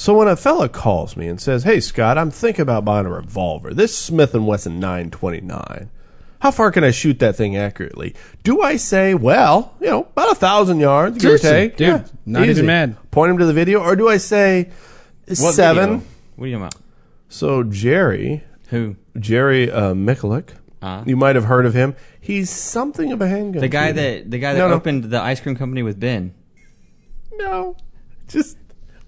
So when a fella calls me and says, "Hey Scott, I'm thinking about buying a revolver. This Smith and Wesson 929. How far can I shoot that thing accurately?" Do I say, "Well, you know, about a thousand yards, give or Seriously, take"? dude, not even mad. Point him to the video, or do I say What seven? video? What are you talking about? So Jerry, Who? Jerry uh, Miculek, Uh-huh. you might have heard of him. He's something of a handgun. The guy shooter. that the guy that No, no. opened the ice cream company with Ben. No. Just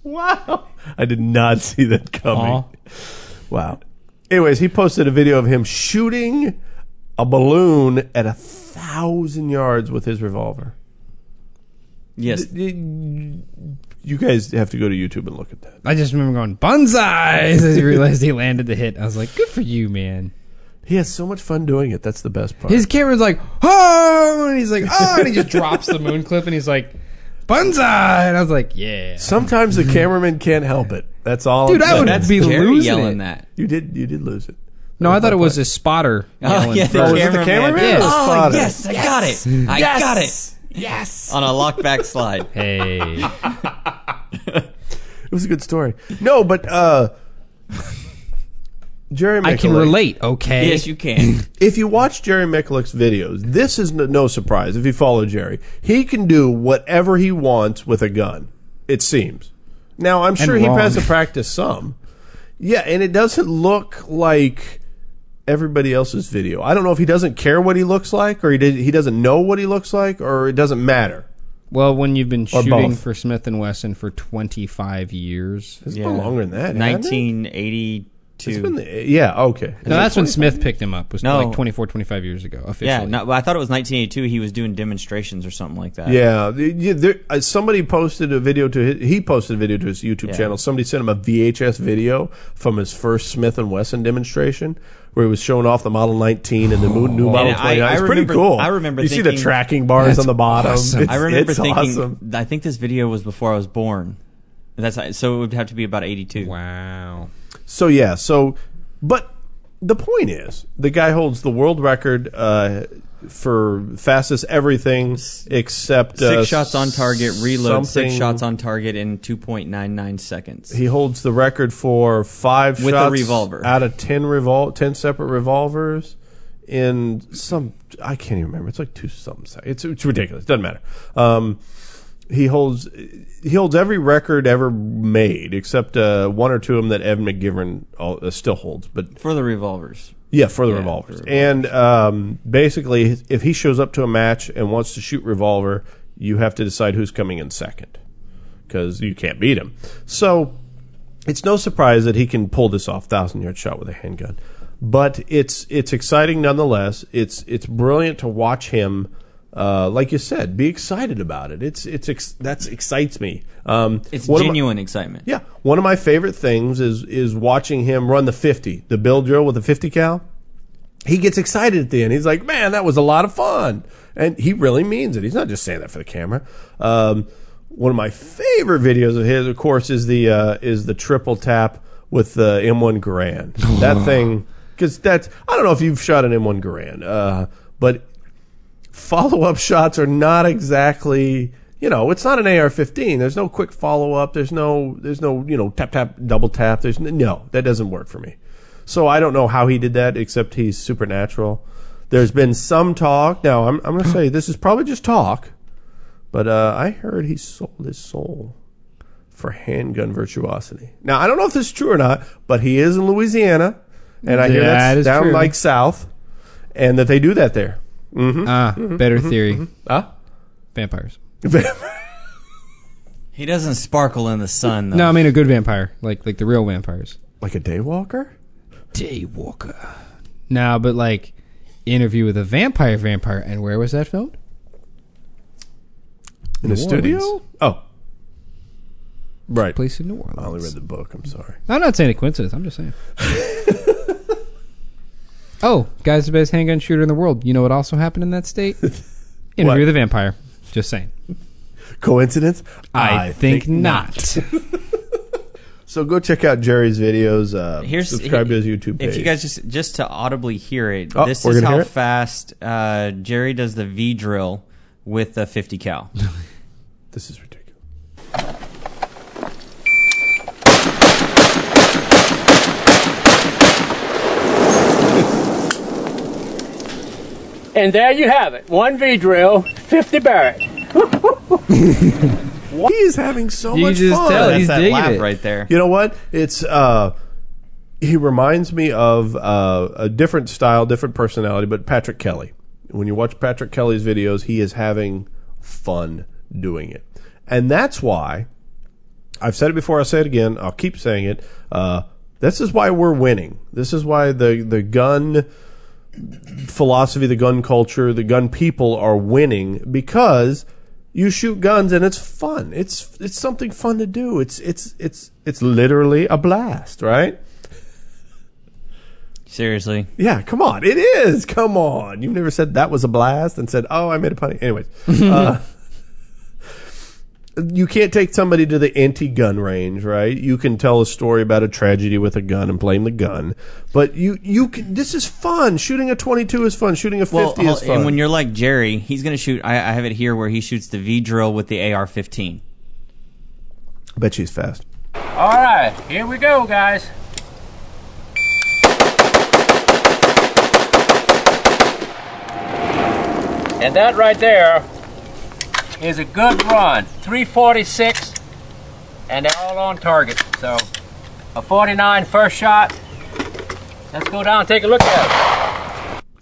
wow. I did not see that coming. Wow. Anyways, he posted a video of him shooting a balloon at a thousand yards with his revolver. Yes. You guys have to go to YouTube and look at that. I just remember going bonsai as he realized he landed the hit. I was like, good for you, man. He has so much fun doing it. That's the best part. His camera's like, oh, and he's like, oh, and he just drops the moon clip and he's like, bonsai. And I was like, yeah. Sometimes the cameraman can't help it. That's all. Dude, I'm I would. That's be Jerry losing yelling it. that. You did. You did lose it. No, I thought it was a spotter. Oh yelling yeah, for- the Oh, was it the cameraman. cameraman or the Oh spotter? yes, I got it. I got it. Yes. On a lockback slide. Hey. It was a good story. No, but uh Jerry Miculek. I can relate, okay? Yes, you can. if you watch Jerry Miculek's videos, this is no, no surprise if you follow Jerry. He can do whatever he wants with a gun, it seems. Now, I'm sure he has to practice some. Yeah, and it doesn't look like everybody else's video. I don't know if he doesn't care what he looks like or he, did, he doesn't know what he looks like or it doesn't matter. Well, when you've been Or shooting both. for Smith and Wesson for 25 years, It's been longer than that. 1982. 1980 to the, yeah okay. No, that's when Smith picked him up. Was No. like 24, 25 years ago officially. Yeah, no, I thought it was 1982. He was doing demonstrations or something like that. Yeah, there, uh, somebody posted a video to his, he posted a video to his YouTube Yeah. channel. Somebody sent him a VHS video from his first Smith and Wesson demonstration where he was showing off the Model 19 and the new oh. Model And I It's pretty cool. I remember you see the tracking bars on the bottom. awesome. I remember it's thinking. awesome. I think this video was before I was born. That's so it would have to be about 82. Wow. So yeah, so but the point is, the guy holds the world record uh, for fastest everything except Six uh, shots on target, reload. Six something- shots on target in 2.99 seconds. He holds the record for five With a shots revolver. out of ten revol ten separate revolvers in some I can't even remember. It's like two something. sec- It's it's ridiculous. Doesn't matter. Um, he holds he holds every record ever made except uh, one or two of them that Evan McGivern uh, still holds. But for the revolvers. yeah, for the Yeah, revolvers. for And um, basically, if he shows up to a match and wants to shoot revolver, you have to decide who's coming in second because you can't beat him. So it's no surprise that he can pull this off, thousand yard shot with a handgun. But it's it's exciting nonetheless. It's it's brilliant to watch him. Uh, like you said, be excited about it. It's it's ex- that's excites me. Um, It's of my- genuine excitement. yeah, one of my favorite things is is watching him run the fifty, the bill drill with the fifty cal. He gets excited at the end. He's like, "Man, that was a lot of fun," and he really means it. He's not just saying that for the camera. Um, one of my favorite videos of his, of course, is the uh, is the triple tap with the M1 Garand. that thing, because that's I don't know if you've shot an M1 Garand, uh, but follow up shots are not exactly you know it's not an AR-15 there's no quick follow up there's no there's no you know tap tap double tap. There's no that doesn't work for me. So I don't know how he did that except he's supernatural. There's been some talk. Now I'm I'm going to say this is probably just talk but uh, I heard he sold his soul for handgun virtuosity. Now I don't know if this is true or not but he is in Louisiana and I hear That that's down true. like south and that they do that there Mm-hmm. Ah, mm-hmm. better mm-hmm. theory. Huh? Vampires. He doesn't sparkle in the sun. Though. No, I mean a good vampire, like like the real vampires. like a daywalker? Daywalker. No, but like interview with a vampire vampire. And where was that filmed? In New a studio? Orleans. Oh. Right. Place in New Orleans. I only read the book. I'm sorry. I'm not saying a coincidence. I'm just saying. oh, guy's the best handgun shooter in the world. You know what also happened in that state? Interview What? the vampire. Just saying. Coincidence? I, think, not. So go check out Jerry's videos. Uh, Here's subscribe to his YouTube page. If you guys just just to audibly hear it, Oh, this we're is gonna how it? fast uh, Jerry does the V drill with a 50 cal. this is ridiculous. And there you have it. One V drill, 50 Barrett. He is having so You much just fun. tell That's he's that digging laugh it. right there. You know what? It's uh he reminds me of uh, a different style, different personality, but Patrick Kelly. When you watch Patrick Kelly's videos, he is having fun doing it. And that's why I've said it before, I'll say it again, I'll keep saying it. Uh, this is why we're winning. This is why the the gun philosophy, the gun culture, the gun people are winning because you shoot guns and it's fun. It's it's something fun to do. It's it's it's it's literally a blast, right? Seriously. Yeah, come on. It is. Come on. You've never said that was a blast and said, "Oh, I made a pun." Anyways, uh, you can't take somebody to the anti-gun range, right? You can tell a story about a tragedy with a gun and blame the gun, but you you can. This is fun. Shooting a 22 is fun. Shooting a 50 Well, is fun. and when you're like Jerry, he's going to shoot. I, I have it here where he shoots the V drill with the AR-15. I bet she's fast. All right, here we go, guys. And that right there is a good run. 346, and they're all on target. So, a 49 first shot. Let's go down and take a look at it.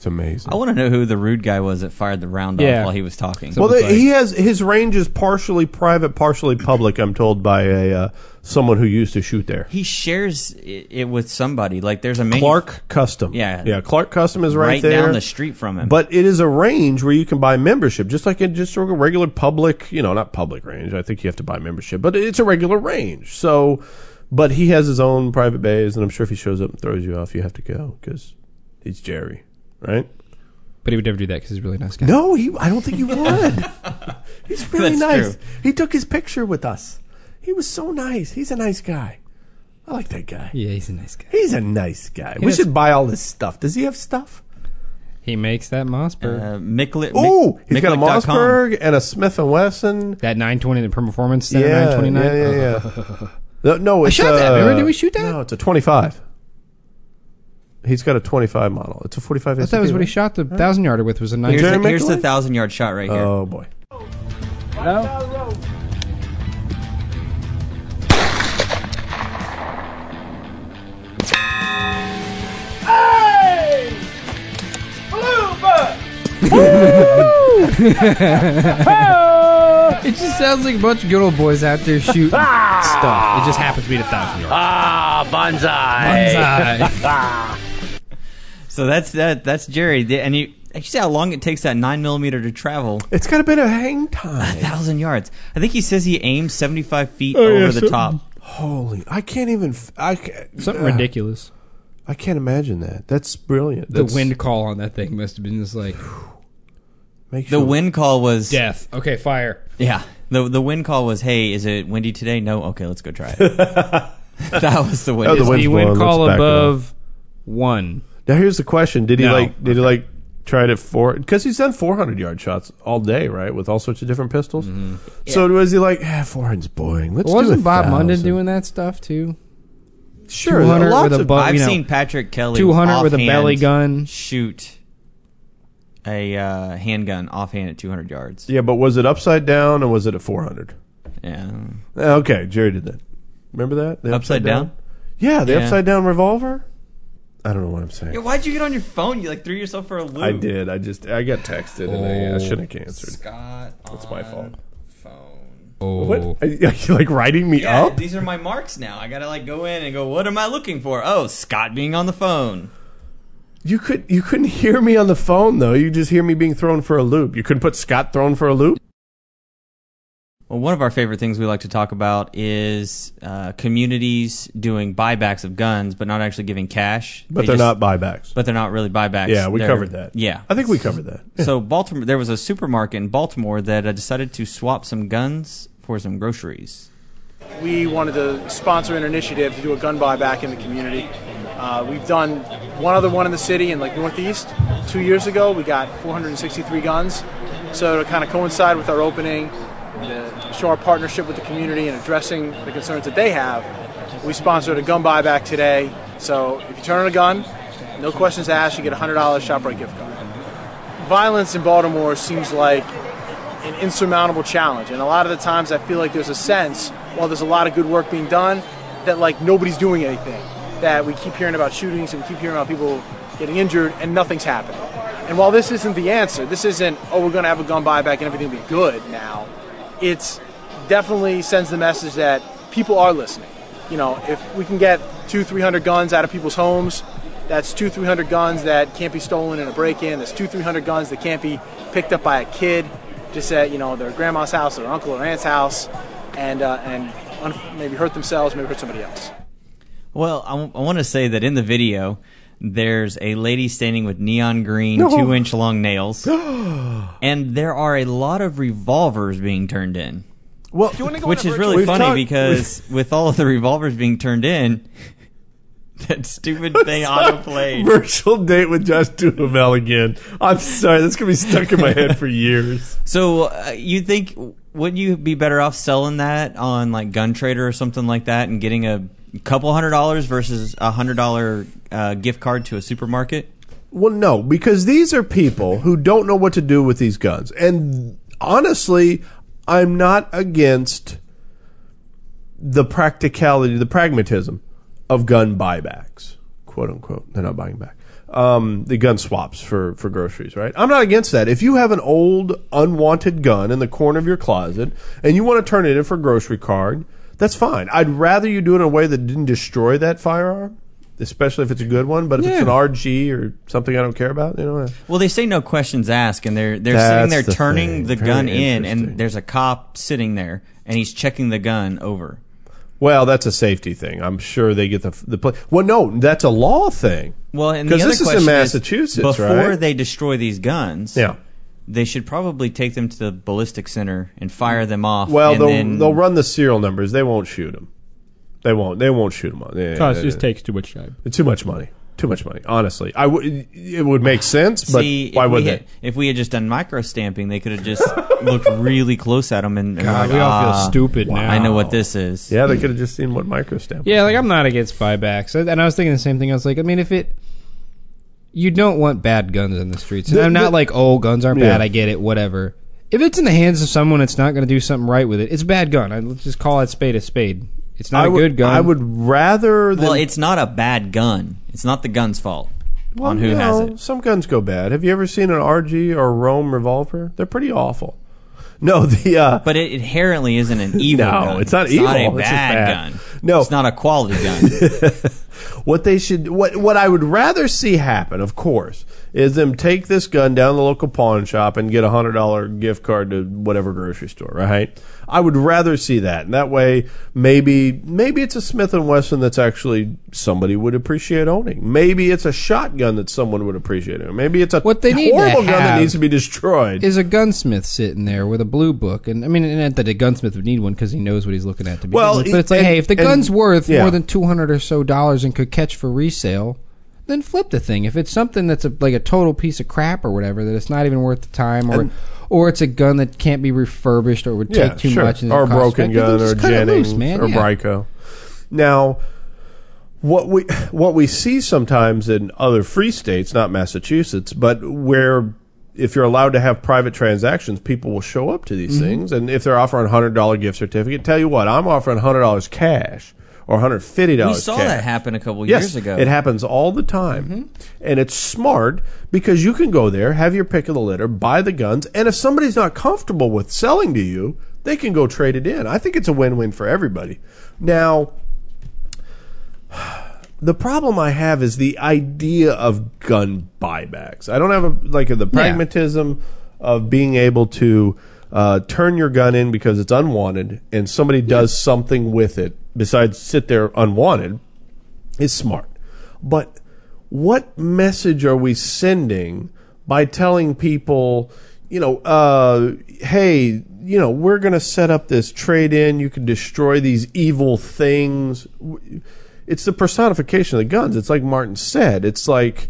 It's amazing. I want to know who the rude guy was that fired the round Yeah. off while he was talking. So- Well, Looks the, like- he has his range is partially private, partially public. I'm told by a uh, someone who used to shoot there. he shares it, it with somebody. Like there's a manu- Clark Custom. Yeah. yeah. Clark Custom is right, right, there. down the street from him. But it is a range where you can buy membership, just like in just a regular public, you know, not public range. I think you have to buy membership, but it's a regular range. So, but he has his own private bays, and I'm sure if he shows up and throws you off, you have to go because he's Jerry, right? But he would never do that because he's a really nice guy. No, he. I don't think he would. he's really That's nice. true. He took his picture with us. He was so nice. He's a nice guy. I like that guy. Yeah, he's a nice guy. He's a nice guy. we has- should buy all this stuff. Does he have stuff? He makes that Mossberg. uh, Mickle- Oh, Mick- he's got a Mossberg and a Smith and Wesson. that 920, the Performance Center Yeah, 929. yeah, yeah, yeah. no, no, it's shot that. uh, Remember, did we shoot that? No, it's a 25. He's got a 25 model. It's a 45. I thought that was what he shot the thousand yarder with. Was a nice. Here's, the, here's the thousand yard shot right here. Oh boy. It just sounds like a bunch of good old boys out there shooting stuff. It just happens to be the thousand yarder. Ah, bonsai. Bonsai. So that's that. That's Jerry. And you, you see how long it takes that nine millimeter to travel It's got a bit of hang time. a time. thousand yards. I think he says he aims seventy five feet Oh, over yeah, the so- top. Holy! I can't even. I can't, Something uh, ridiculous. I can't imagine that. That's brilliant. The wind call on that thing must have been just like makes The wind call was death. Okay, fire. Yeah. The the wind call was, "Hey, is it windy today?" No. Okay, let's go try it. that was the wind. Oh, the call. wind- The wind call let's back it up. above one. Now here's the question: Did he No. like? Did he like? Try it at four because he's done 400 yard shots all day, right? With all sorts of different pistols. So was he like, ah, 400's boring. Let's do Wasn't a Bob Munden thousand." doing that stuff too? Sure, 200 lots with a of- bu- I've you know, seen Patrick Kelly 200 with a offhand belly gun. shoot a uh, handgun offhand at 200 yards. Yeah, but was it upside down or was it at 400? Yeah. Okay, Jerry did that. Remember that? The Upside down? Yeah, the Yeah. upside down revolver. I don't know what I'm saying. Yeah, why'd you get on your phone? You like threw yourself for a loop. I did. I just I got texted and I, I Oh. shouldn't have answered. Scott. It's my fault. Phone. Oh, What? Are you, are you like writing me Yeah, up? these are my marks now. I gotta like go in and go. What am I looking for? Oh, Scott being on the phone. You could you couldn't hear me on the phone though. You just hear me being thrown for a loop. You couldn't put Scott thrown for a loop. Well, one of our favorite things we like to talk about is uh, communities doing buybacks of guns, but not actually giving cash. But They they're just- not buybacks. But they're not really buybacks. yeah, we They're- covered that. Yeah, I think we covered that. So Baltimore, there was a supermarket in Baltimore that uh, decided to swap some guns for some groceries. we wanted to sponsor an initiative to do a gun buyback in the community. Uh, we've done one other one in the city in like Northeast. Two years ago, we got 463 guns. So to kind of coincide with our opening, to show our partnership with the community and addressing the concerns that they have, we sponsored a gun buyback today. So if you turn in a gun, no questions asked, you get a $100 ShopRite gift card. violence in Baltimore seems like an insurmountable challenge, and a lot of the times I feel like there's a sense, while there's a lot of good work being done, that like nobody's doing anything. That we keep hearing about shootings and we keep hearing about people getting injured, and nothing's happening. And while this isn't the answer, this isn't oh we're going to have a gun buyback and everything will be good now. It's definitely sends the message that people are listening. You know, if we can get two, three hundred guns out of people's homes, that's two, three hundred guns that can't be stolen in a break-in. That's two, three hundred guns that can't be picked up by a kid, just at you know their grandma's house, or uncle or aunt's house, and uh, and un- maybe hurt themselves, maybe hurt somebody else. Well, I, want to say that in the video, there's a lady standing with neon green, two inch long nails, and there are a lot of revolvers being turned in. Well, Which is really funny talked- because with all of the revolvers being turned in, that stupid thing auto played. virtual date with Josh Duhamel again. I'm sorry, that's gonna be stuck in my head for years. So uh, you think wouldn't you be better off selling that on like Gun Trader or something like that and getting a couple hundred dollars versus a hundred dollar uh, gift card to a supermarket? Well, no, because these are people who don't know what to do with these guns. And honestly, I'm not against the practicality, the pragmatism of gun buybacks, quote unquote. They're not buying back. Um, the gun swaps for, for groceries, right? I'm not against that. If you have an old, unwanted gun in the corner of your closet and you want to turn it in for a grocery card, that's fine. I'd rather you do it in a way that didn't destroy that firearm, especially if it's a good one. But if it's an RG or something I don't care about, you know, eh. Well, they say no questions asked, and they're they're That's sitting there the turning thing. the Very gun in, and there's a cop sitting there, and he's checking the gun over. Well, that's a safety thing. I'm sure they get the the play. Well, no, that's a law thing. Well, and the 'Cause other this is in Massachusetts, before right? they destroy these guns, Yeah. They should probably take them to the ballistic center and fire them off. Well, and they'll then, they'll run the serial numbers. They won't shoot them. They won't. They won't shoot them. Yeah, Cause yeah, it just yeah. takes too much time. Too much money. Too much money. Honestly, I would. It would make sense, but See, why if would we they? had, if we had just done micro stamping, they could have just looked really close at them and, and God, like, we all feel "Ah, stupid now. I know what this is. Yeah, they could have just seen what microstamp. Yeah, like I'm not against buybacks, and I was thinking the same thing. I was like, I mean, if it, you don't want bad guns in the streets. And The- I'm not the- like, oh, guns aren't Yeah. bad. I get it, whatever. If it's in the hands of someone that's not going to do something right with it, it's a bad gun. I, let's just call it spade a spade. It's not I a would, good gun. I would rather. Than, Well, it's not a bad gun. It's not the gun's fault well, on who you has know, it. Some guns go bad. Have you ever seen an RG or a Rohm revolver? They're pretty awful. No, the uh, But it inherently isn't an evil No, gun. it's not Not evil. a It's just bad, bad. gun. No. it's not a quality gun. What they should, what what I would rather see happen, of course, is them take this gun down to the local pawn shop and get a hundred dollar gift card to whatever grocery store, right? I would rather see that, and that way, maybe maybe it's a Smith and Wesson that's actually somebody would appreciate owning. Maybe it's a shotgun that someone would appreciate owning. Maybe it's a What they need horrible gun that needs to be destroyed. is a gunsmith sitting there with a blue book, and I mean, not that a gunsmith would need one because he knows what he's looking at to begin Well, with. But it's like, and- hey, if the and- gun's worth yeah. more than two hundred or so dollars and could catch for resale, then flip the thing. If it's something that's a, like a total piece of crap or whatever, that it's not even worth the time, or And- or it's a gun that can't be refurbished or would take yeah, too sure. much, and or a broken gun, or just cut it Jennings, loose, man. or yeah. Bryco. Now, what we what we see sometimes in other free states, not Massachusetts, but where if you're allowed to have private transactions, people will show up to these Mm-hmm. things, and if they're offering a hundred dollar gift certificate, tell you what, I'm offering hundred dollars cash or $150 we dollars. saw cash. that happen a couple Yes, years ago. It happens all the time. Mm-hmm. And it's smart because you can go there, have your pick of the litter, buy the guns, and if somebody's not comfortable with selling to you, they can go trade it in. I think it's a win win for everybody. Now, the problem I have is the idea of gun buybacks. I don't have a, like the pragmatism of being able to uh, turn your gun in because it's unwanted and somebody does something with it besides sit there unwanted is smart. But what message are we sending by telling people, you know, uh, hey, you know, we're going to set up this trade in. You can destroy these evil things. It's the personification of the guns. It's like Martin said. It's like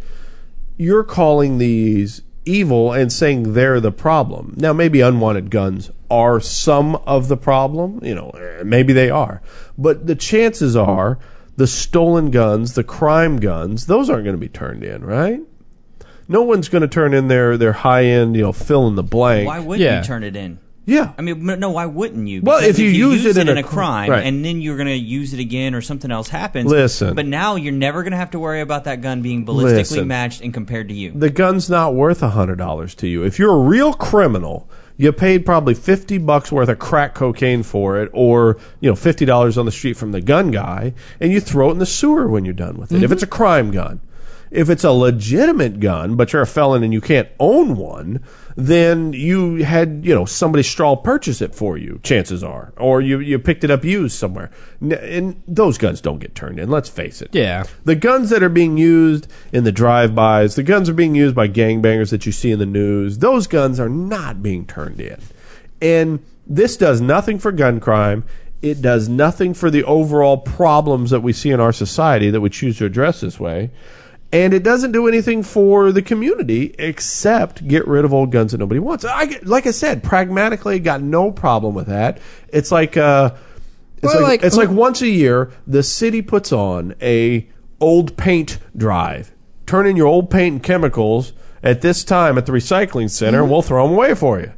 you're calling these evil and saying they're the problem. Now, maybe unwanted guns are some of the problem. You know, eh, maybe they are. But the chances are the stolen guns, the crime guns, those aren't going to be turned in, right? No one's going to turn in their their high end, you know, fill in the blank. Why wouldn't Yeah. you turn it in? Yeah. I mean, no. Why wouldn't you? Well, Because if you use use it in in a crime, right. and then you're going to use it again, or something else happens. Listen. but now you're never going to have to worry about that gun being ballistically Listen. matched and compared to you. the gun's not worth a hundred dollars to you. If you're a real criminal, you paid probably fifty bucks worth of crack cocaine for it, or you know fifty dollars on the street from the gun guy, and you throw it in the sewer when you're done with it. If mm-hmm. it's a crime gun. If it's a legitimate gun, but you're a felon and you can't own one, then you had, you know, somebody straw purchase it for you, chances are. Or you, you picked it up used somewhere. And those guns don't get turned in, let's face it. Yeah. The guns that are being used in the drive-bys, the guns are being used by gangbangers that you see in the news. Those guns are not being turned in. And this does nothing for gun crime. It does nothing for the overall problems that we see in our society that we choose to address this way. And it doesn't do anything for the community except get rid of old guns that nobody wants. I like I said, pragmatically, got no problem with that. It's like uh, it's Well, like, like- it's like once a year the city puts on a old paint drive. Turn in your old paint and chemicals at this time at the recycling center, Mm-hmm. and we'll throw them away for you.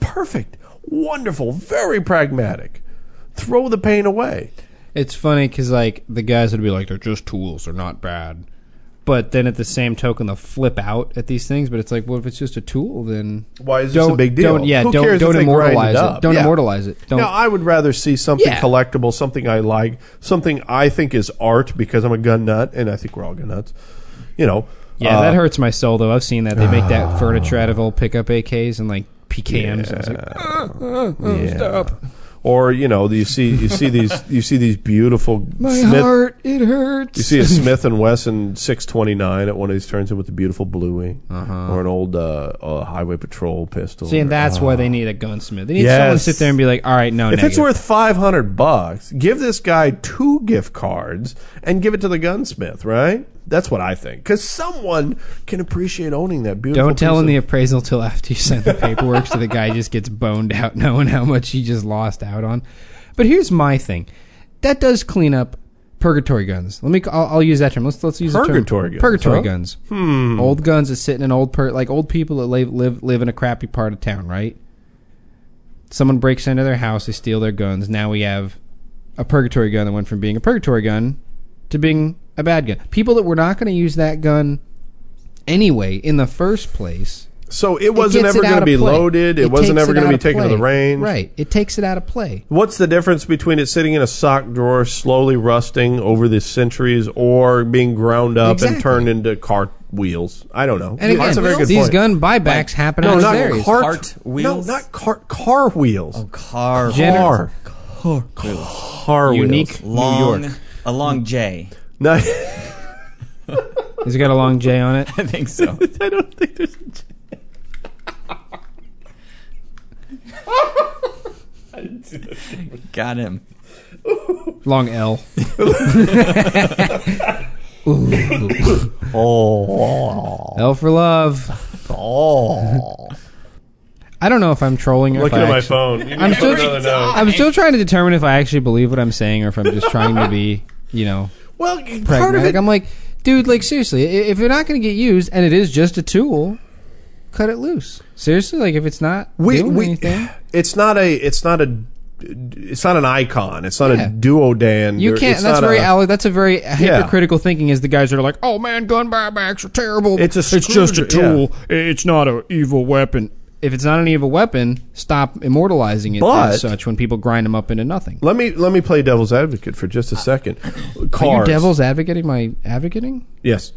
Perfect, wonderful, very pragmatic. Throw the paint away. It's funny because like the guys would be like, they're just tools, they're not bad. But then at the same token, they'll flip out at these things. But it's like, well, if it's just a tool, then Why is this a big deal? Don't, yeah, Who don't don't immortalize it? Don't Yeah. immortalize it. Don't. Now, I would rather see something Yeah. collectible, something I like, something I think is art because I'm a gun nut, and I think we're all gun nuts. You know, yeah, uh, that hurts my soul though. I've seen that they make that furniture out of old pickup AKs and like PKMs. And it's like, "Ah, ah, ah, Yeah. stop. Or you know, you see you see these you see these beautiful My Smith. heart, it hurts. You see a Smith and Wesson 629 at one of these turns in with the beautiful bluey, Uh-huh. or an old uh, uh, highway patrol pistol. See, and or- that's why oh. they need a gunsmith. They need someone to sit there and be like, all right, no, no. If it's worth 500 bucks, give this guy two gift cards and give it to the gunsmith, right? That's what I think. Because someone can appreciate owning that beautiful. Don't tell him the appraisal till after you send the paperwork, so the guy just gets boned out knowing how much he just lost out on. But here's my thing: that does clean up purgatory guns. Let me. I'll, I'll use that term. Let's let's use Purgatory the guns, term. Purgatory huh? guns. Hmm. Old guns that sit in an old per like old people that live live live in a crappy part of town, right? Someone breaks into their house, they steal their guns. Now we have a purgatory gun that went from being a purgatory gun to being a bad gun. People that were not going to use that gun anyway in the first place. So it wasn't gets ever going to be play. loaded. It, wasn't ever going to be of taken to the range. Right. It takes it out of play. What's the difference between it sitting in a sock drawer, slowly rusting over the centuries, or being ground up and turned into cart wheels? I don't know. And again, That's a very good these point. gun buybacks happen no, out not varies. cart, Cart wheels? No, not cart. Car wheels. Oh, car Gen- car. Car wheels. Unique long, New York. a long J. No, Has it got a long J on it? I think so. I don't think there's. A J Got him. Long L. Oh, L for love. oh. I don't know if I'm trolling or Looking if I at my actually- phone. You I'm to still, put another note. I'm still trying to determine if I actually believe what I'm saying or if I'm just trying to be, you know, Well, part of it. I'm like, dude, like seriously, if you're not going to get used and it is just a tool, cut it loose. Seriously, like if it's not we, doing we, anything, it's not a. It's not a. It's not an icon. It's not Yeah. a duodan. you can't. That's very a- that's a very hypocritical thinking. Is the guys that are like, oh man, gun buybacks are terrible. It's a it's just a tool. It's not an evil weapon. If it's not an evil weapon, stop immortalizing it But- as such when people grind them up into nothing. Let me let me play devil's advocate for just a second. Cars. Are you devil's advocating my advocating? Yes.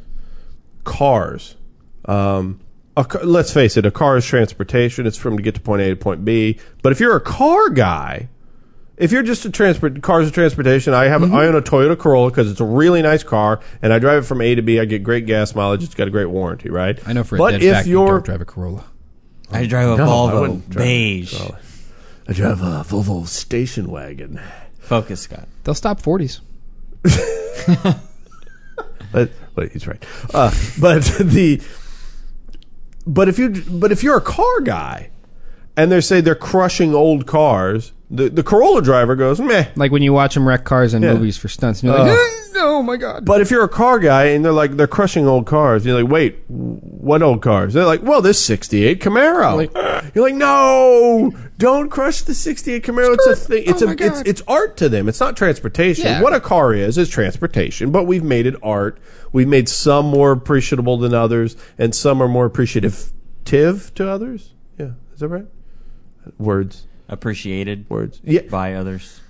Cars. Um, a, ca- let's face it, a car is transportation. It's from to get to point A to point B. But if you're a car guy, if you're just a transport, cars of transportation, I have I own a Toyota Corolla because it's a really nice car, and I drive it from A to B. I get great gas mileage. It's got a great warranty, right? I know for a but dead if fact you you're don't drive a Corolla. I drive a No, Volvo wouldn't drive a beige. I drive a Volvo station wagon. Focus, Scott. They'll stop forties. But, but he's right. Uh, but the but if you but if you're a car guy, and they say they're crushing old cars, the the Corolla driver goes meh. Like when you watch them wreck cars in Yeah. movies for stunts, and you're like, Uh. Oh my god. But if you're a car guy and they're like they're crushing old cars, you're like, wait, what old cars? They're like, well, this '68 Camaro. You're like, no, don't crush the '68 Camaro. It's a thing. It's Oh a it's it's art to them. It's not transportation. Yeah. What a car is is transportation, but we've made it art. We've made some more appreciable than others, and some are more appreciative to others. Yeah, is that right? Words, Appreciated words. Yeah, by others.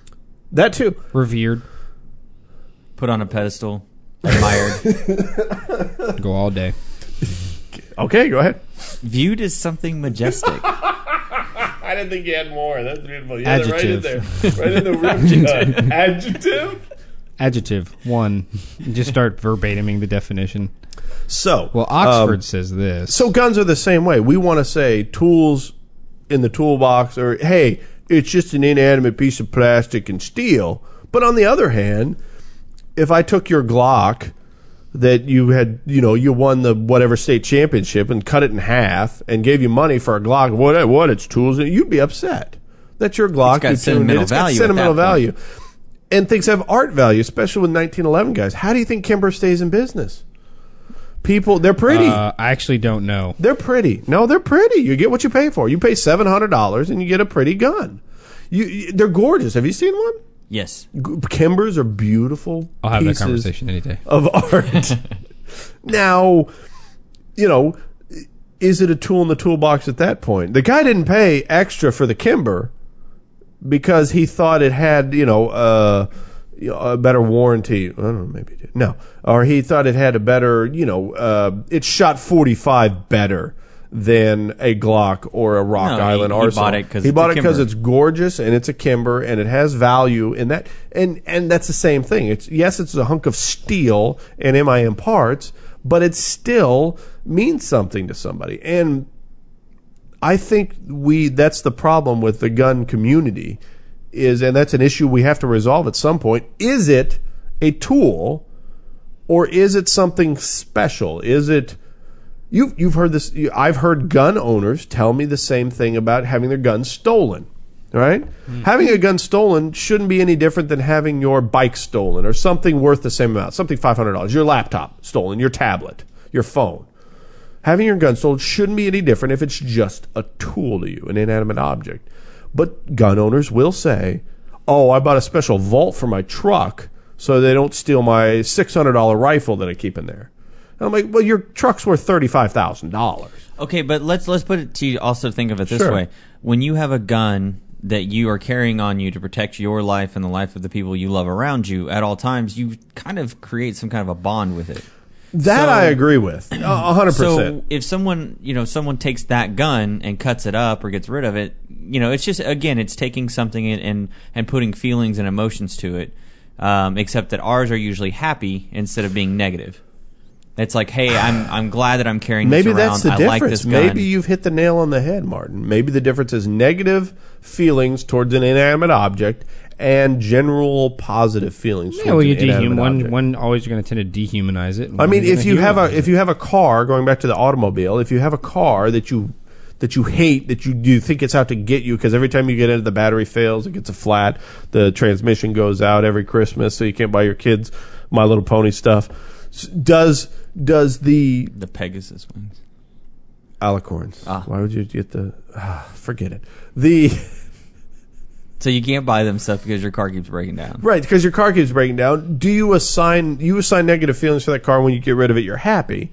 that too. Revered. Put on a pedestal. Admired. Go all day. Okay, go ahead. Viewed as something majestic. I didn't think you had more. That's beautiful. Yeah, right in there. Right in the room. Adjective. Adjective. One. Just start verbatiming the definition. So, Well, Oxford um, says this. so guns are the same way. We want to say tools in the toolbox, or hey, it's just an inanimate piece of plastic and steel. But on the other hand, if I took your Glock that you had, you know, you won the whatever state championship and cut it in half and gave you money for a Glock, what, what it's tools, you'd be upset. That's your Glock. It's got you tuned sentimental it. It's got value at sentimental value. point. And things have art value, especially with 1911 guys. How do you think Kimber stays in business? People, they're pretty. Uh, I actually don't know. They're pretty. No, they're pretty. You get what you pay for. You pay seven hundred dollars and you get a pretty gun. You, you, they're gorgeous. Have you seen one? Yes. G- Kimbers are beautiful. I'll have that pieces conversation any day. of art. now, you know, is it a tool in the toolbox at that point? The guy didn't pay extra for the Kimber because he thought it had, you know, uh, a better warranty. I don't know, maybe he did. No. Or he thought it had a better, you know, uh, it shot 45 better than a Glock or a Rock No, Island he Arsenal. bought it 'cause he bought it because it's gorgeous and it's a Kimber and it has value in that. And and that's the same thing. It's yes, it's a hunk of steel and MIM parts, but it still means something to somebody. And I think we that's the problem with the gun community is and that's an issue we have to resolve at some point. Is it a tool or is it something special? Is it You've you've heard this. I've heard gun owners tell me the same thing about having their guns stolen. Right? Hmm. Having a gun stolen shouldn't be any different than having your bike stolen or something worth the same amount. Something five hundred dollars. Your laptop stolen. Your tablet. Your phone. Having your gun stolen shouldn't be any different if it's just a tool to you, an inanimate object. But gun owners will say, "Oh, I bought a special vault for my truck so they don't steal my six hundred dollar rifle that I keep in there." I'm like, "Well, your truck's worth thirty five thousand dollars." Okay, but let's let's put it to you. Also, think of it this Sure. way: when you have a gun that you are carrying on you to protect your life and the life of the people you love around you at all times, you kind of create some kind of a bond with it. That So- I agree with, hundred So if someone, you know, someone takes that gun and cuts it up or gets rid of it, you know, it's just again, it's taking something and and, and putting feelings and emotions to it. Um, except that ours are usually happy instead of being negative. It's like, hey, I'm I'm glad that I'm carrying Maybe this around. that's the I difference. like this gun. Maybe you've hit the nail on the head, Martin. Maybe the difference is negative feelings towards an inanimate object and general positive feelings. Yeah, towards well, you an inanimate dehum one. object. One always going to tend to dehumanize it. I mean, if you have a humanize if you have a car, going back to the automobile, if you have a car that you that you hate, that you you think it's out to get you, because every time you get in, it, the battery fails, it gets a flat, the transmission goes out every Christmas, so you can't buy your kids My Little Pony stuff. Does does the the Pegasus wings. alicorns? Ah. Why would you get the? Ah, forget it. The So you can't buy them stuff because your car keeps breaking down. Right, because your car keeps breaking down. Do you assign you assign negative feelings for that car when you get rid of it? You're happy,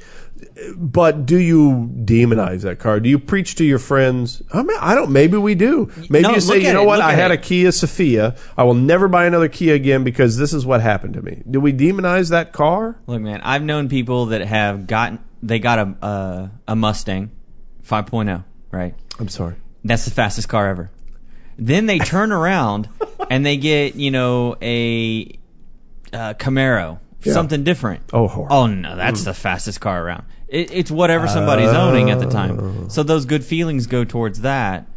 but do you demonize that car? Do you preach to your friends? I mean, I don't. Maybe we do. Maybe No, you say, you know it, what? I had it. a Kia Sephia. I will never buy another Kia again because this is what happened to me. Do we demonize that car? Look, man, I've known people that have gotten they got a a, a Mustang 5.0, right? I'm sorry. That's the fastest car ever. Then they turn around and they get, you know, a uh, Camaro, Yeah. something different. Oh, horrible. Oh no, that's mm. the fastest car around. It, it's whatever somebody's oh. owning at the time. So those good feelings go towards that,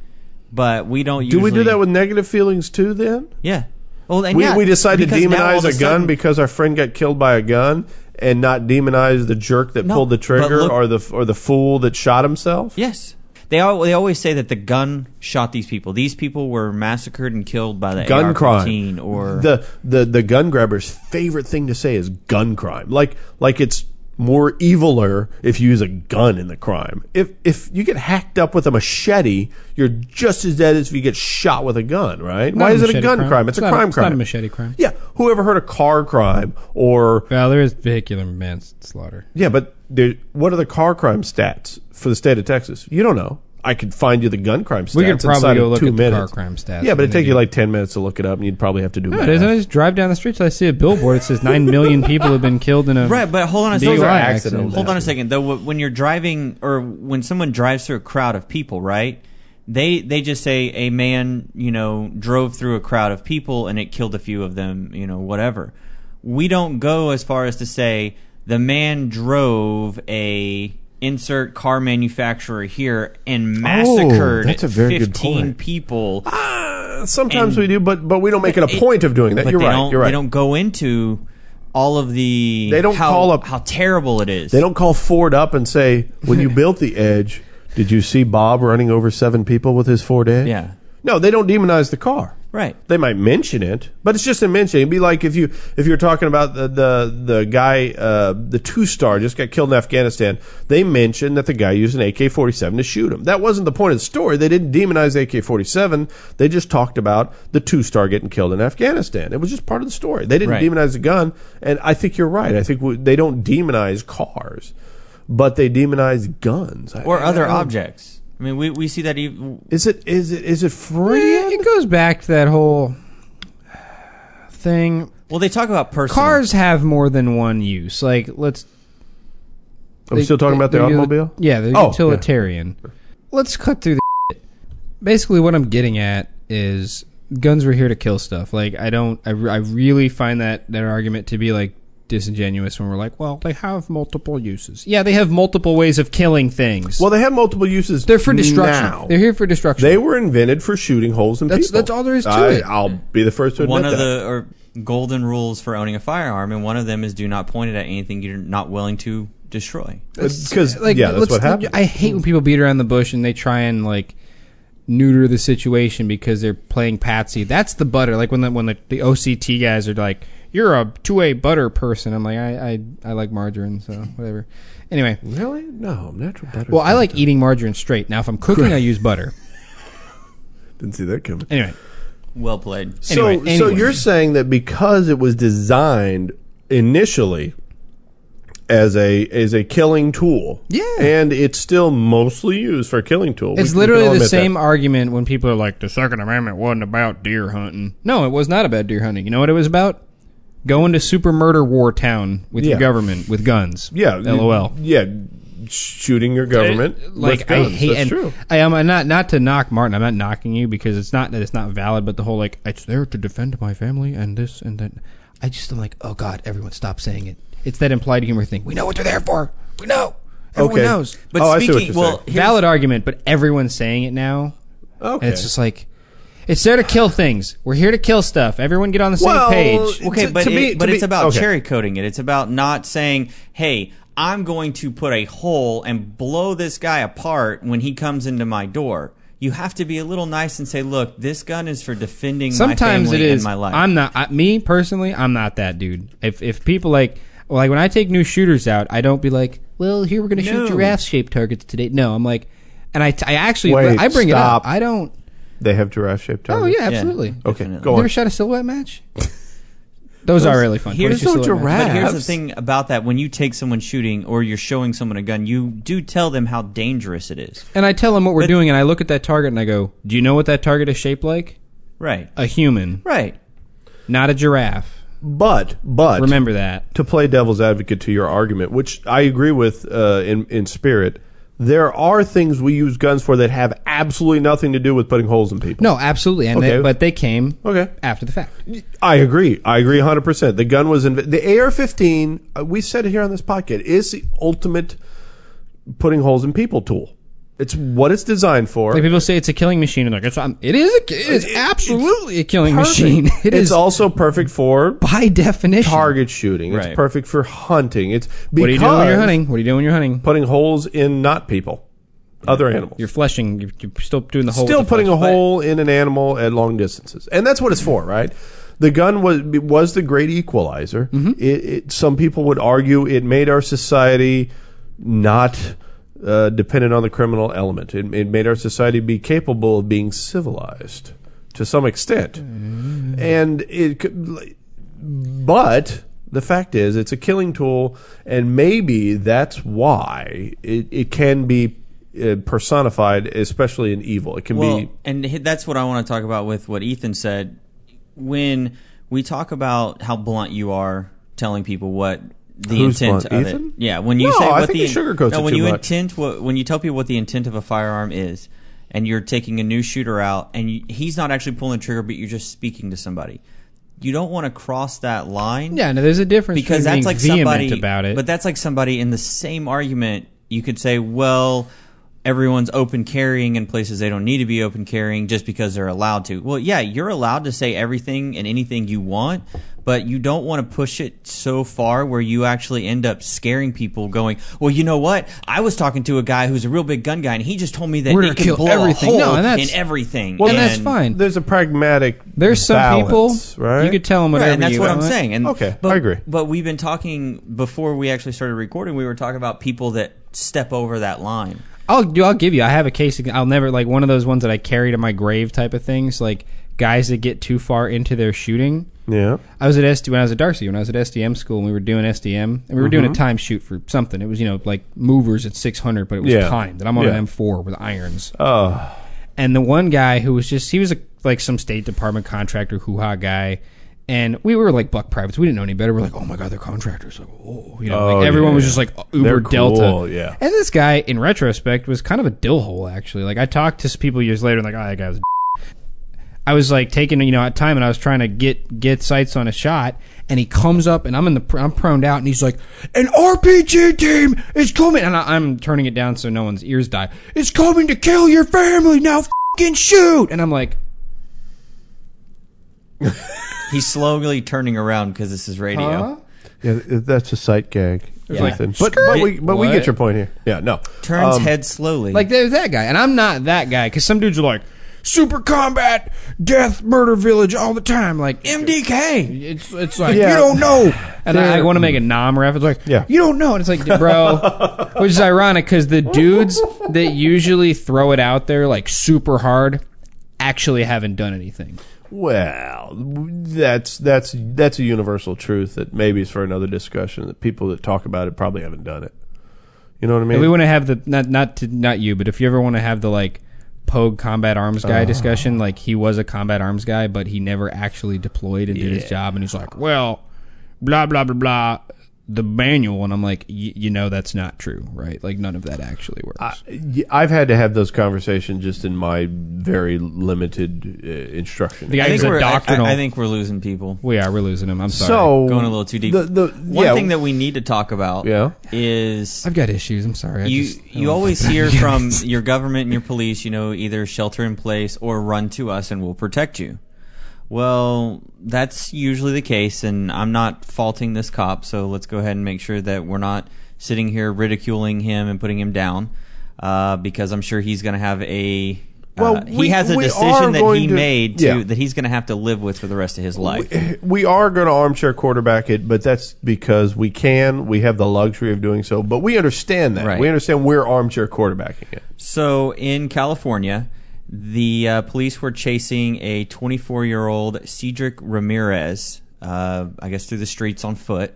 but we don't. Do usually, we do that with negative feelings too? Then Yeah. Well, and we yeah, we decide to because now all demonize a gun sudden- because our friend got killed by a gun, and not demonize the jerk that No, pulled the trigger look- or the or the fool that shot himself. Yes. They al- they always say that the gun shot these people. These people were massacred and killed by the gun AR-15 crime or the the the gun grabber's favorite thing to say is gun crime like like it's more eviler if you use a gun in the crime. If if you get hacked up with a machete, you're just as dead as if you get shot with a gun, right? Not Why is it a gun crime? It's, a not crime it's crime. not a machete crime. Yeah, whoever heard a car crime or Well, there is vehicular manslaughter. yeah, but there, what are the car crime stats for the state of Texas? You don't know. I could find you the gun crime stats. We could probably inside go of look two at the car crime stats Yeah, but it'd take you like ten minutes to look it up, and you'd probably have to do. No, math. it is. I just drive down the street. till I see a billboard. It says nine million people have been killed in a Right, but hold on a DUI second. accident. Hold on a second. Though, when you're driving or when someone drives through a crowd of people, right? They they just say a man, you know, drove through a crowd of people and it killed a few of them, you know, whatever. We don't go as far as to say the man drove a insert car manufacturer here and massacred Oh, that's a very 15 point. people. Uh, sometimes And- we do, but but we don't make it a It- point of doing that. You're they right. Don't, You're right. They don't go into all of the They don't how, call up- how terrible it is. They don't call Ford up and say, "When you built the Edge, did you see Bob running over seven people with his Ford Edge?" Yeah. No, they don't demonize the car. Right. They might mention it, but it's just a mention. It'd be like if you if you're talking about the the, the guy, uh, the two star just got killed in Afghanistan. They mentioned that the guy used an AK-47 to shoot him. That wasn't the point of the story. They didn't demonize AK-47. They just talked about the two star getting killed in Afghanistan. It was just part of the story. They didn't Right. demonize the gun, and I think you're right. I think we, they don't demonize cars, but they demonize guns I- or other I objects. I mean, we, we see that even Is it is it is it Freudian? It goes back to that whole thing. well, they talk about personal. Cars have more than one use. Like, let's. Are we still talking about the they're util- automobile? Yeah, they're Oh, yeah. utilitarian. Let's cut through the. shit. Basically, what I'm getting at is guns were here to kill stuff. Like, I don't. I, re- I really find that that argument to be like disingenuous when we're like, well, they have multiple uses. Yeah, they have multiple ways of killing things. Well, they have multiple uses. they're for destruction. now. They're here for destruction. They were invented for shooting holes in That's- people. that's all there is to I, it. I'll be the first to admit one of that. the or golden rules for owning a firearm, and one of them is do not point it at anything you're not willing to destroy. because like yeah, that's let's- what happened. I hate when people beat around the bush and they try and like neuter the situation because they're playing patsy. That's the butter. Like when the when the, the OCT guys are like, "You're a two-way butter person." I'm like, I, I I like margarine, so whatever. Anyway, really? No, natural butter. well, I like eating margarine straight. Now, if I'm cooking, I use butter. Didn't see that coming. Anyway, Well played. So, Anyway, so anyway. you're saying that because it was designed initially as a as a killing tool, Yeah. and it's still mostly used for a killing tool. we- it's we can literally all the admit that. same argument when people are like, "The Second Amendment wasn't about deer hunting." No, it was not about deer hunting. You know what it was about? Going into super murder war town with Yeah. your government with guns. Yeah, LOL. Yeah, shooting your government. like with guns. I hate That's and true. I am uh, not not to knock Martin. I'm not knocking you because it's not that it's not valid, but the whole like it's there to defend my family and this and that. I just am like, oh god, everyone stop saying it. It's that implied humor thing. We know what they're there for. We know. Everyone Okay. knows. But Oh, I see what speaking, you're well, saying. here's- Valid argument, but everyone's saying it now, Okay, and it's just like. It's there to kill things. We're here to kill stuff. Everyone get on the same Well, page. Okay, To- but to it, me- but to it's me- about okay. cherry coating it. It's about not saying, "Hey, I'm going to put a hole and blow this guy apart when he comes into my door." You have to be a little nice and say, "Look, this gun is for defending Sometimes my it family is. and my life." I'm not. I, me personally, I'm not that dude. If if people like like when I take new shooters out, I don't be like, well, here we're gonna shoot No. giraffe shaped targets today. No, I'm like, and I, I actually Wait, I bring stop. it up. I don't. They have giraffe shaped targets. Oh yeah, absolutely. Okay, Definitely. go You on. ever shot a silhouette match? Those are really fun. Here's 22 no silhouette match. But here's the Perhaps. thing about that: when you take someone shooting or you're showing someone a gun, you do tell them how dangerous it is. And I tell them what we're But- doing, and I look at that target and I go, "Do you know what that target is shaped like? Right. A human, Right. not a giraffe. But but Remember that." to play devil's advocate to your argument, which I agree with uh, in in spirit, there are things we use guns for that have absolutely nothing to do with putting holes in people. No, absolutely, and they, but they came Okay. after the fact. I agree. I agree 100%. The gun was the AR-15, uh, we said it here on this podcast, is the ultimate putting holes in people tool. It's what it's designed for. Like people say it's a killing machine, and like it's um, it is a, it is It- absolutely a killing Perfect. machine. It it's is also perfect for by definition. target shooting. It's Right. perfect for hunting. It's because What are you doing when you're hunting? What are you doing when you're hunting? putting holes in not people, other animals. You're fleshing. You're, you're still doing the whole. still putting a hole in an animal at long distances, and that's what it's for, right? The gun was was the great equalizer. It, it, some people would argue it made our society not uh, dependent on the criminal element. It, it made our society be capable of being civilized to some extent, and it. could- But the fact is, it's a killing tool, and maybe that's why it, it can be uh, personified, especially in evil. It can Well, be and that's what I want to talk about with what Ethan said. When we talk about how blunt you are telling people what the Who's intent blunt, of Ethan? it, yeah. When you No, say I what think the he sugarcoats no, it when too you much. intent what when you tell people what the intent of a firearm is, and you're taking a new shooter out, and you, he's not actually pulling the trigger, but you're just speaking to somebody. You don't want to cross that line Yeah, no, there's a difference because between that's like being vehement somebody about it. But that's like somebody in the same argument. You could say, well, everyone's open carrying in places they don't need to be open carrying just because they're allowed to. Well, yeah, you're allowed to say everything and anything you want, but you don't want to push it so far where you actually end up scaring people. Going, well, you know what? I was talking to a guy who's a real big gun guy, and he just told me that We're it can kill blow everything. a hole No, and that's- in everything. Well, and that's fine. there's a pragmatic. There's some balance, people right? you could tell them whatever Right, and that's you what I'm want. saying. And Okay, but, I agree. But we've been talking before we actually started recording. We were talking about people that step over that line. I'll do. I'll give you. I have a case. I'll never like one of those ones that I carry to my grave type of things. Like guys that get too far into their shooting. Yeah. I was at SD when I was at Darcy when I was at SDM school and we were doing SDM and we were doing Mm-hmm. a time shoot for something. It was you know like movers at 600, but it was Yeah. timed. And I'm on Yeah. an M4 with irons. Oh, and the one guy who was just he was a, like some State Department contractor hoo ha guy. And we were like buck privates. We didn't know any better. We're like, oh my god, they're contractors. Like, oh, you know, Oh, like everyone yeah, was just like uber They're delta. cool, yeah. And this guy, in retrospect, was kind of a dill hole. Actually, like I talked to some people years later, and like, oh, that guy was. a I was like taking you know at time, and I was trying to get get sights on a shot, and he comes up, and I'm in the pr- I'm proned out, and he's like, "An RPG team is coming," and I, I'm turning it down so no one's ears die. It's coming to kill your family now. Fucking shoot! And I'm like, He's slowly turning around because this is radio. huh? yeah. that's a sight gag. Yeah. Ethan. But but we but we What? get your point here. Yeah. No. Turns Um, head slowly. Like there's that guy, and I'm not that guy because some dudes are like super combat, death, murder village all the time. Like MDK, it's it's like Yeah. you don't know. And I, I They're- want to make a nom ref. It's like Yeah. you don't know, and it's like bro, which is ironic because the dudes that usually throw it out there like super hard actually haven't done anything. Well, that's that's that's a universal truth that maybe is for another discussion. That people that talk about it probably haven't done it. You know what I mean? And we want to have the not not to, not you, but if you ever want to have the like Pogue combat arms guy uh-huh. discussion, like he was a combat arms guy, but he never actually deployed and did his job, and he's like, well, blah blah blah blah, the manual, and I'm like, y- you know, that's not true, right? Like none of that actually works. I- I've had to have those conversations just in my very limited uh, instruction. the I think we're doctrinal. I think we're losing people. we are. We're losing them. I'm sorry. so Going a little too deep. The, the, One yeah, thing that we need to talk about Yeah. is I've got issues. I'm sorry. I you just- you always hear from your government and your police, you know, either shelter in place or run to us and we'll protect you. Well, that's usually the case, and I'm not faulting this cop, so let's go ahead and make sure that we're not sitting here ridiculing him and putting him down, uh, because I'm sure he's going to have a. Well, uh, he we- has a decision that he to- made to yeah. that he's going to have to live with for the rest of his life. we are going to armchair quarterback it, but that's because we can. We have the luxury of doing so, but we understand that. Right. We understand we're armchair quarterbacking it. So in California, the uh, police were chasing a 24 year old Cedric Ramirez, uh, I guess through the streets on foot.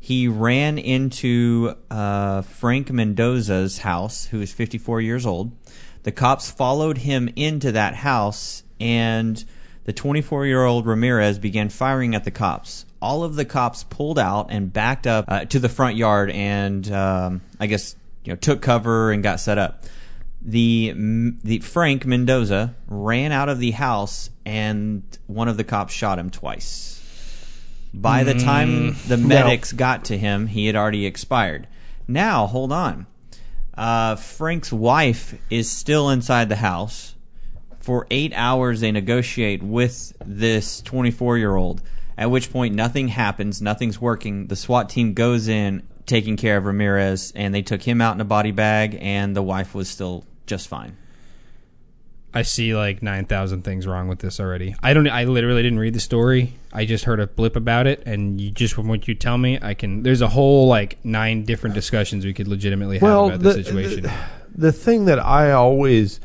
He ran into uh, Frank Mendoza's house, who is 54 years old. The cops followed him into that house, and the 24 year old Ramirez began firing at the cops. All of the cops pulled out and backed up uh, to the front yard, and um, I guess you know took cover and got set up the the Frank Mendoza ran out of the house and one of the cops shot him twice. By the time the medics got to him, he had already expired. Now, hold on. Uh, Frank's wife is still inside the house. For eight hours, they negotiate with this 24 year old, at which point nothing happens, nothing's working. The SWAT team goes in, taking care of Ramirez, and they took him out in a body bag, and the wife was still just fine. I see like nine thousand things wrong with this already. I don't. I literally didn't read the story. I just heard a blip about it, and you just from what you tell me, I can. There's a whole like nine different discussions we could legitimately have Well, about the, the- situation. the- the thing that I always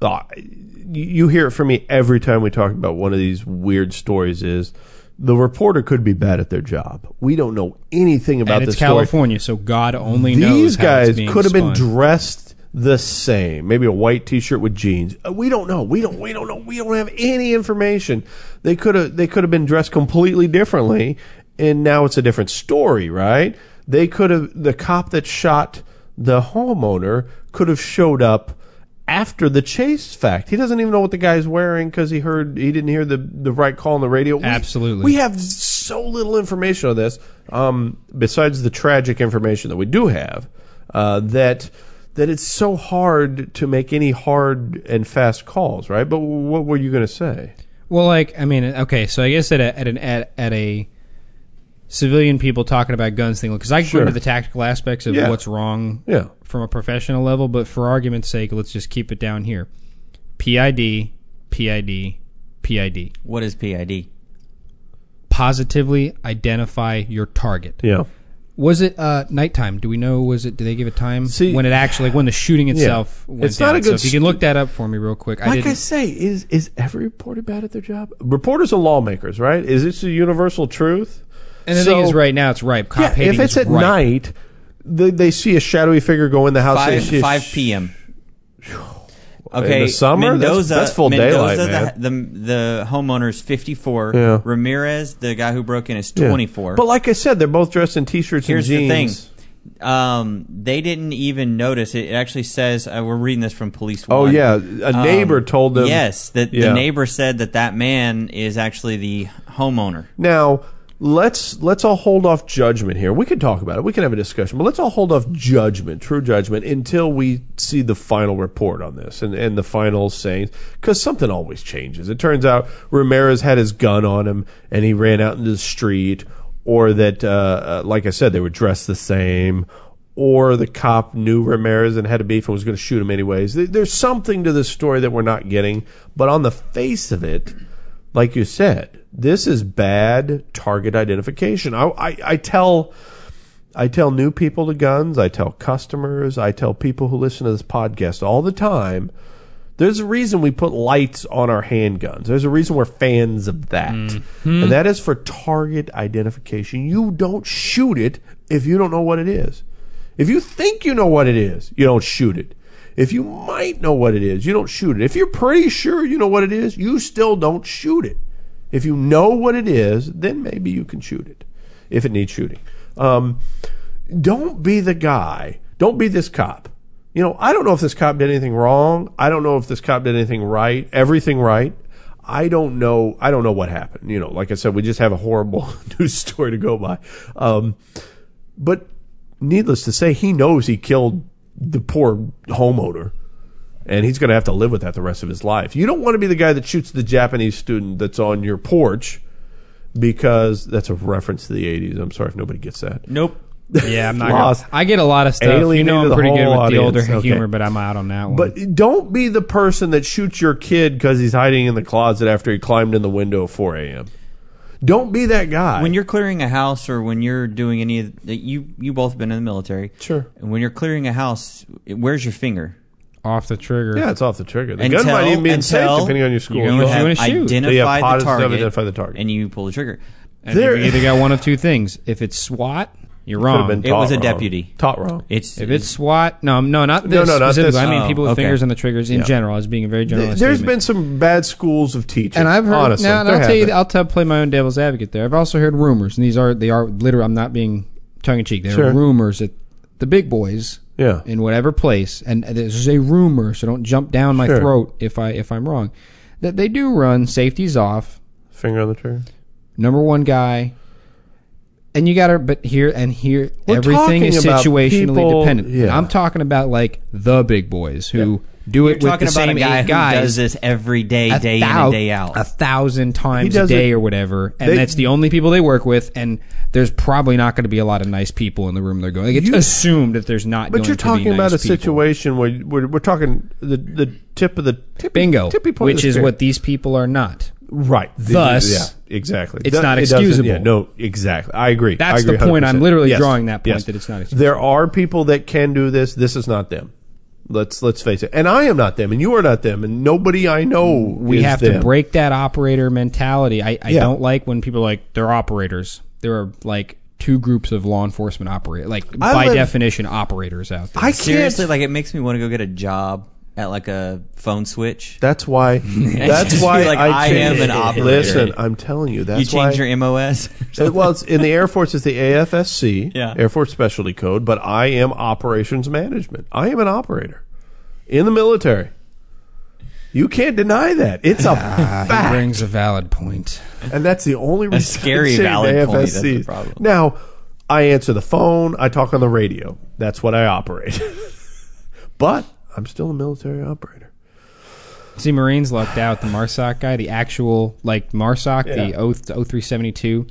uh, you you hear it from me every time we talk about one of these weird stories is the reporter could be bad at their job. We don't know anything about and this it's story. California, so God only knows. These how it's guys being could have been dressed the same. Maybe a white T-shirt with jeans. Uh, We don't know. We don't. We don't know. We don't have any information. They could have. They could have been dressed completely differently, and now it's a different story, right? They could have. The cop that shot the homeowner could have showed up after the chase fact. He doesn't even know what the guy's wearing because he heard he didn't hear the the right call on the radio. We- Absolutely. we have so little information on this, um, besides the tragic information that we do have, uh, that that it's so hard to make any hard and fast calls, right? But what were you going to say? Well, like I mean, okay, so I guess at a, at an at, at a civilian people talking about guns thing, because I can Sure. go into the tactical aspects of Yeah. what's wrong Yeah. from a professional level, but for argument's sake, let's just keep it down here. PID, PID, PID. What is PID? Positively identify your target. Yeah. Was it uh, nighttime? Do we know? Was it? Do they give a time See- when it actually, when the shooting itself went It's down? not a so good if you can look that up for me real quick. Like I didn't. say, is is every reporter bad at their job? Reporters are lawmakers, right? Is this a universal truth? and the So- thing is, right now it's ripe. Cop Yeah, if it's is at ripe. night, they, they see a shadowy figure go in the house. they Five see a sh- p.m. Okay, In the summer? That's- Mendoza, that's full Mendoza, daylight, the, the the homeowner's fifty four. Yeah. Ramirez, the guy who broke in, is Yeah. twenty four. But like I said, they're both dressed in t-shirts Here's the thing. Um, they didn't even notice. It actually says uh, we're reading this from Police. Oh One. yeah, a Um, neighbor told them. Yes, that Yeah. the neighbor said that that man is actually the homeowner. Now let's let's all hold off judgment here. We can talk about it. We can have a discussion, but let's all hold off judgment, true judgment, until we see the final report on this and and the final sayings. Because something always changes. It turns out Ramirez had his gun on him and he ran out into the street, or that, uh, uh, like I said, they were dressed the same. Or the cop knew Ramirez and had a beef and was going to shoot him anyways. There's something to this story that we're not getting, but on the face of it, like you said, this is bad target identification. I, I, I tell I tell new people to guns, I tell customers, I tell people who listen to this podcast all the time. There's a reason we put lights on our handguns. There's a reason we're fans of that. Mm-hmm. And that is for target identification. You don't shoot it if you don't know what it is. If you think you know what it is, you don't shoot it. If you might know what it is, you don't shoot it. If you're pretty sure you know what it is, you still don't shoot it. If you know what it is, then maybe you can shoot it if it needs shooting. Um, don't be the guy. Don't be this cop. You know, I don't know if this cop did anything wrong. I don't know if this cop did anything right, everything right. I don't know. I don't know what happened. You know, like I said, we just have a horrible news story to go by. Um, but needless to say, he knows he killed the poor homeowner, and he's going to have to live with that the rest of his life. You don't want to be the guy that shoots the Japanese student that's on your porch because that's a reference to the 80s. I'm sorry if nobody gets that. Nope. Yeah, I'm not. Lost. Gonna, I get a lot of stuff. You know, I'm pretty good whole with the older. Okay. humor, but I'm out on that one. But don't be the person that shoots your kid because he's hiding in the closet after he climbed in the window at 4 a.m. Don't be that guy. When you're clearing a house or when you're doing any of the, you you both been in the military. Sure. And when you're clearing a house, where's your finger? Off the trigger. yeah, it's off the trigger. The Until- gun might even be in safe until depending on your school. you You Unless have wanna shoot. They have identified the positive target, identify the target. and you pull the trigger. And There- you either got one of two things. If it's SWAT, you're Could have wrong. been It was a wrong. deputy. Taught wrong. It's If it's SWAT, no, no, not No, this no, not specifically. this. I mean Oh, people with okay. fingers on the triggers in Yeah. general. I was being a very general. There's statement. been some bad schools of teaching. and I've heard honestly, now. And there I'll tell have you, been. I'll tell play my own devil's advocate there. I've also heard rumors, and these are they are literally. I'm not being tongue in cheek. There Sure. are rumors that the big boys yeah. in whatever place, and this is a rumor, so don't jump down my Sure. throat if I if I'm wrong. That they do run safeties off. Finger on the trigger. Number one guy. And you gotta, but here and here, We're everything is talking about situationally people- dependent. yeah. I'm talking about like the big boys who do it you're with talking the about same a guy eight who guys does this every day, a day in and day out. a thousand times a does day it- or whatever, and They- that's the only people they work with. And there's probably not going to be a lot of nice people in the room they're going. Like, it's You- assumed that there's not. But going you're to be talking about nice a people. situation where we're, we're talking the the tip of the tippy, bingo, tippy point of which the is spear. what these people are not. Right. Thus, yeah, exactly. it's That- not it doesn't- excusable. yeah, no, exactly. I agree. That's I agree the point. I'm 100%. literally Yes. drawing that point Yes. that it's not excusable. There are people that can do this. This is not them. Let's let's face it. And I am not them, and you are not them, and nobody I know. we is have them. to break that operator mentality. I, I Yeah. don't like when people are like they're operators. There are like two groups of law enforcement operators, like I by live- definition, operators out there. I can't. Seriously, like it makes me want to go get a job at like a phone switch. That's why. That's why be like, I am changed- an operator. Listen, I'm telling you. That's you why. change your MOS. Well, it's in the Air Force, it's the AFSC, Yeah. Air Force Specialty Code, but I am operations management. I am an operator in the military. You can't deny that. It's a Ah, he brings a valid. And that's the only reason scary I changed valid point. That's the problem. Now, I answer the phone, I talk on the radio. That's what I operate. but I'm still a military operator. See, Marines lucked out. The Marsoc guy, the actual like Marsoc, Yeah. the O three seventy two.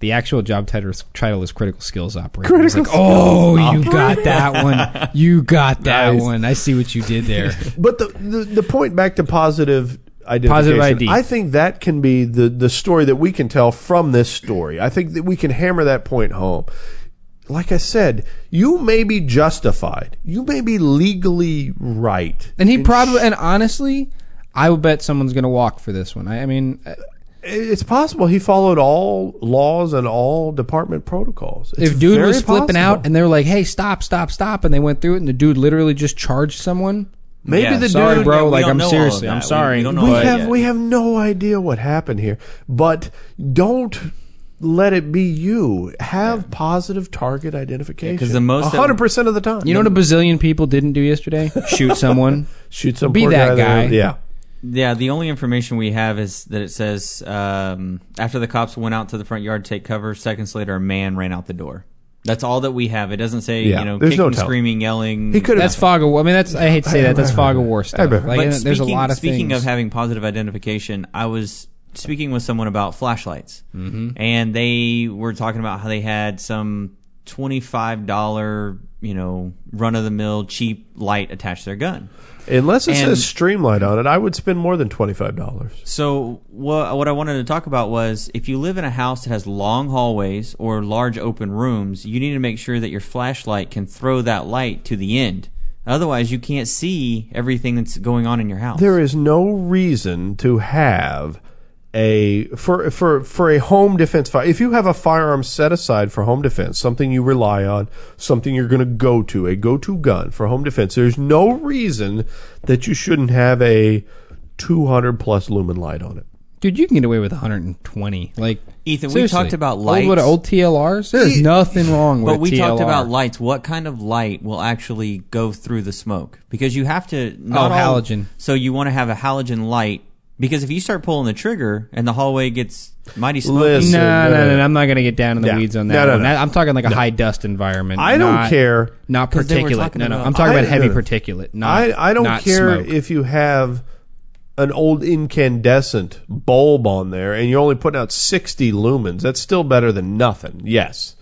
The actual job title is, title is critical skills operator. Critical like, oh, you got that one. You got that Nice. one. I see what you did there. But the, the the point back to positive identification, Positive ID. I think that can be the the story that we can tell from this story. I think that we can hammer that point home. Like I said, you may be justified. You may be legally right. And he probably, and honestly, I would bet someone's going to walk for this one. I, I mean, uh, It's possible he followed all laws and all department protocols. It's if dude very was flipping out and they were like, "Hey, stop, stop, stop," and they went through it, and the dude literally just charged someone. maybe Yeah, the Sorry, dude, bro. we like, I'm know all of seriously. I'm sorry. we don't know we have yet. we have no idea what happened here. But don't let it be you. Have positive target identification. 'cause the most hundred percent of the time. You know what a bazillion people didn't do yesterday? Shoot someone. shoot some be poor that there. guy. Yeah. Yeah, the only information we have is that it says um, after the cops went out to the front yard to take cover, seconds later, a man ran out the door. That's all that we have. It doesn't say Yeah, you know there's kicking, no telling. screaming, yelling. He could have That's fog of war. I mean, that's I hate to say that. That's fog of war stuff. Like, But there's a speaking- lot of speaking things. of having positive identification, I was speaking with someone about flashlights, mm-hmm. and they were talking about how they had some twenty five dollar, you know, run of the mill cheap light attached to their gun. Unless it And- says Streamlight on it, I would spend more than twenty five dollars. So what what I wanted to talk about was if you live in a house that has long hallways or large open rooms, you need to make sure that your flashlight can throw that light to the end. Otherwise, you can't see everything that's going on in your house. There is no reason to have a for for for a home defense fire. If you have a firearm set aside for home defense, something you rely on, something you're going to go to, a go-to gun for home defense, there's no reason that you shouldn't have a 200 plus lumen light on it. Dude, you can get away with 120. Like Ethan, we talked about Old, what, old TLRs. There's nothing wrong with. But we TLR. talked about lights. What kind of light will actually go through the smoke? Because you have to oh, not Oh, all- halogen. So you want to have a halogen light because if you start pulling the trigger and the hallway gets mighty smoky, Listen. No, no, no, no, no. no, I'm not going to get down in the Yeah. weeds on that no, one. no. That- I'm talking like a high dust environment. I don't not- care. Not 'Cause they were particulate. talking No, no. about- I'm talking I- about heavy no, no. particulate. Not, I I don't not care smoke. if you have an old incandescent bulb on there and you're only putting out 60 lumens. That's still better than nothing. Yes.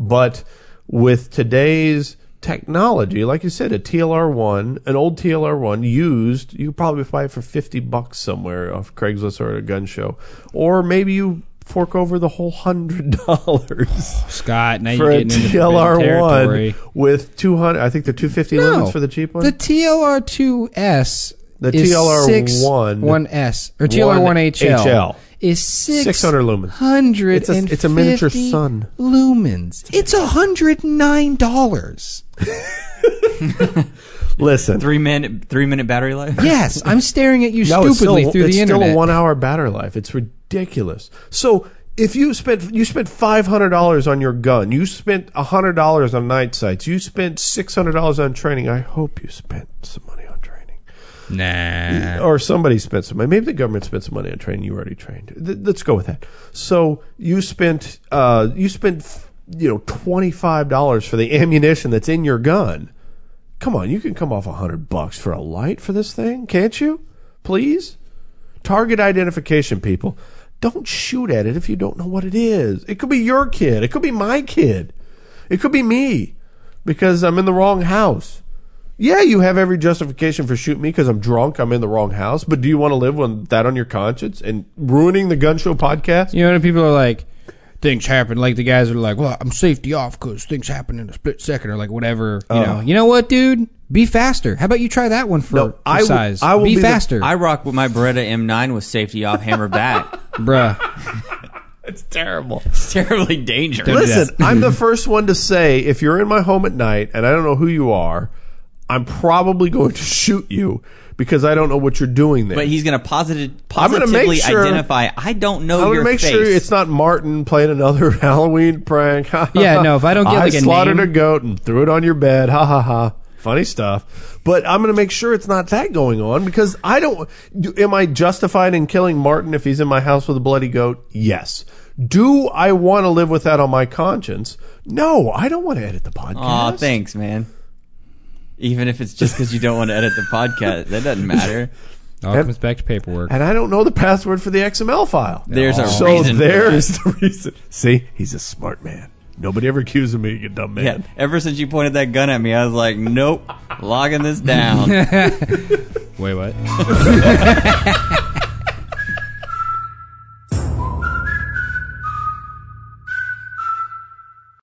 But with today's technology, like you said, a TLR1, an old TLR1 used, you could probably buy it for 50 bucks somewhere off Craigslist or at a gun show. Or maybe you fork over the whole hundred dollars Scott, now for you're a getting into TLR1 territory. with 200, I think they're 250 lumens for the cheap one. The TLR2S The is TLR1 six, 1S or TLR1HL HL. Is six 600 lumens. Hundred It's a- it's a miniature sun. lumens. It's a hundred nine dollars. Listen, three minute three minute battery life. Yes, I'm staring at you no, it's stupidly still, through the internet. it's the still a one hour battery life. It's ridiculous. So if you spent you spent five hundred dollars on your gun, you spent hundred dollars on night sights, you spent six hundred dollars on training. I hope you spent some money on training, nah. or somebody spent some money. Maybe the government spent some money on training. You already trained. Th- let's go with that. So you spent uh, you spent you know twenty five dollars for the ammunition that's in your gun. Come on, you can come off a hundred bucks for a light for this thing, can't you? Please, target identification, people. Don't shoot at it if you don't know what it is. It could be your kid. It could be my kid. It could be me because I'm in the wrong house. Yeah, you have every justification for shooting me because I'm drunk. I'm in the wrong house. But do you want to live with that on your conscience and ruining the gun show podcast? You know, when people are like, things happen. Like the guys are like, well, I'm safety off because things happen in a split second or like whatever. You uh. know, you know what, dude? Be faster. How about you try that one for, No, for I will- size? I will be, be the- faster, I rock with my Beretta M9 with safety off hammer back. bruh. It's terrible. It's terribly dangerous. Don't do that. Listen, I'm the first one to say if you're in my home at night and I don't know who you are, I'm probably going to shoot you because I don't know what you're doing there. But he's going to positive, I'm positively make sure- identify. I don't know I'm going to make face. sure it's not Martin playing another Halloween prank. Yeah, no, if I don't get, I like, a slaughtered name- a goat and threw it on your bed. Ha ha ha. Funny stuff. But I'm going to make sure it's not that going on because I don't. Do, am I justified in killing Martin if he's in my house with a bloody goat? Yes. Do I want to live with that on my conscience? No, I don't want to edit the podcast. Aw, thanks, man. Even if it's just because you don't want to edit the podcast, that doesn't matter. All And- comes back to paperwork. And I don't know the password for the XML file. There's a oh. so reason for there's the reason. See, he's a smart man. Nobody ever accused me of being a dumb man. Yeah, ever since you pointed that gun at me, I was like, nope, logging this down. Wait, what?